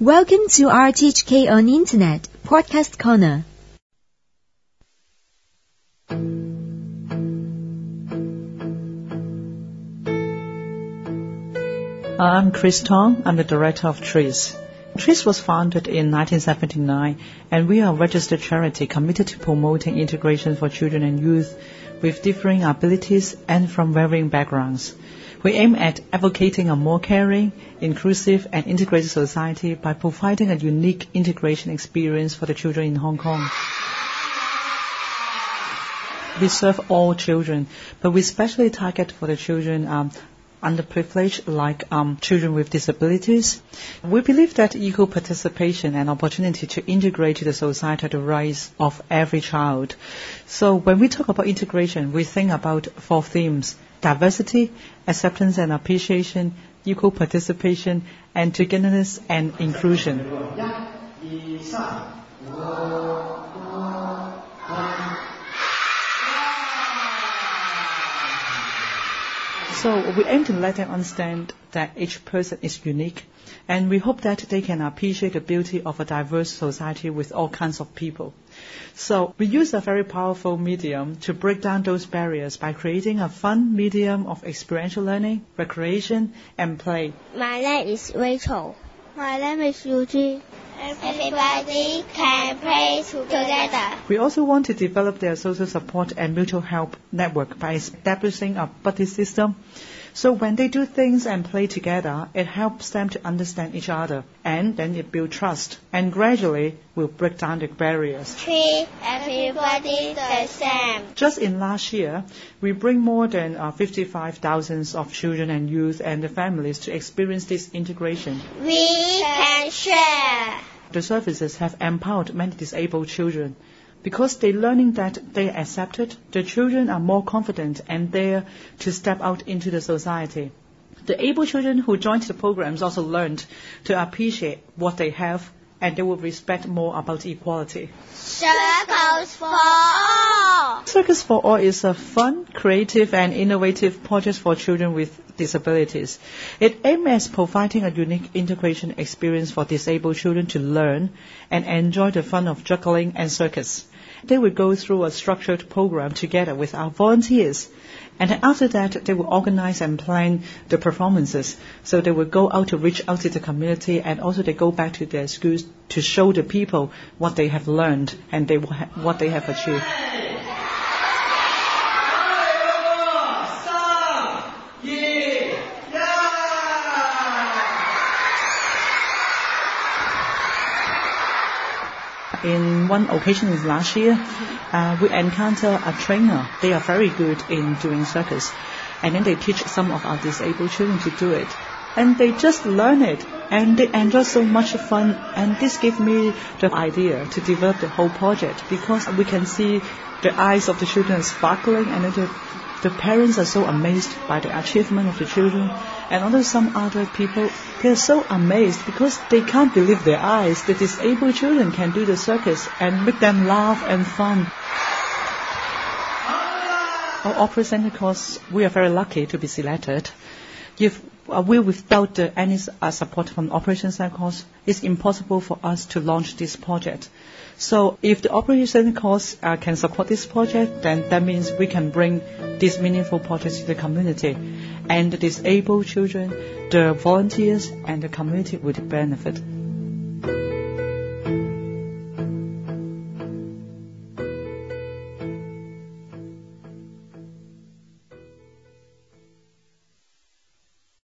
Welcome to RTHK on Internet Podcast Corner. I'm Chris Tong. I'm the director of TREATS. TREATS was founded in 1979 and we are a registered charity committed to promoting integration for children and youth with differing abilities and from varying backgrounds. We aim at advocating a more caring, inclusive and integrated society by providing a unique integration experience for the children in Hong Kong. We serve all children, but we specially target for the children um, underprivileged like um, children with disabilities. We believe that equal participation and opportunity to integrate to the society are the rights of every child. So when we talk about integration, we think about four themes diversity, acceptance and appreciation, equal participation, and togetherness and inclusion. So we aim to let them understand that each person is unique, and we hope that they can appreciate the beauty of a diverse society with all kinds of people. So we use a very powerful medium to break down those barriers by creating a fun medium of experiential learning, recreation, and play. My name is Rachel. My name is Eugene. Everybody can play together. We also want to develop their social support and mutual help network by establishing a buddy system so when they do things and play together, it helps them to understand each other, and then it builds trust, and gradually will break down the barriers. Treat everybody the same. Just in last year, we bring more than uh, 55,000 of children and youth and the families to experience this integration. We can share. The services have empowered many disabled children because they're learning that they are accepted, the children are more confident and dare to step out into the society. The able children who joined the programs also learned to appreciate what they have and they will respect more about equality. Circus for All. Circus for All is a fun, creative, and innovative project for children with disabilities. It aims at providing a unique integration experience for disabled children to learn and enjoy the fun of juggling and circus. They will go through a structured program together with our volunteers. And after that, they will organize and plan the performances. So they will go out to reach out to the community and also they go back to their schools to show the people what they have learned and what they have achieved. In one occasion last year, uh, we encounter a trainer. They are very good in doing circus. And then they teach some of our disabled children to do it. And they just learn it. And they enjoy so much fun. And this gave me the idea to develop the whole project because we can see the eyes of the children sparkling and the the parents are so amazed by the achievement of the children, and also some other people, they're so amazed because they can't believe their eyes. The disabled children can do the circus and make them laugh and fun. Our Operation Santa Claus, we are very lucky to be selected. If uh, we without any uh, support from Operation course, it's impossible for us to launch this project. So if the operation cost uh, can support this project, then that means we can bring these meaningful projects to the community. And the disabled children, the volunteers, and the community would benefit.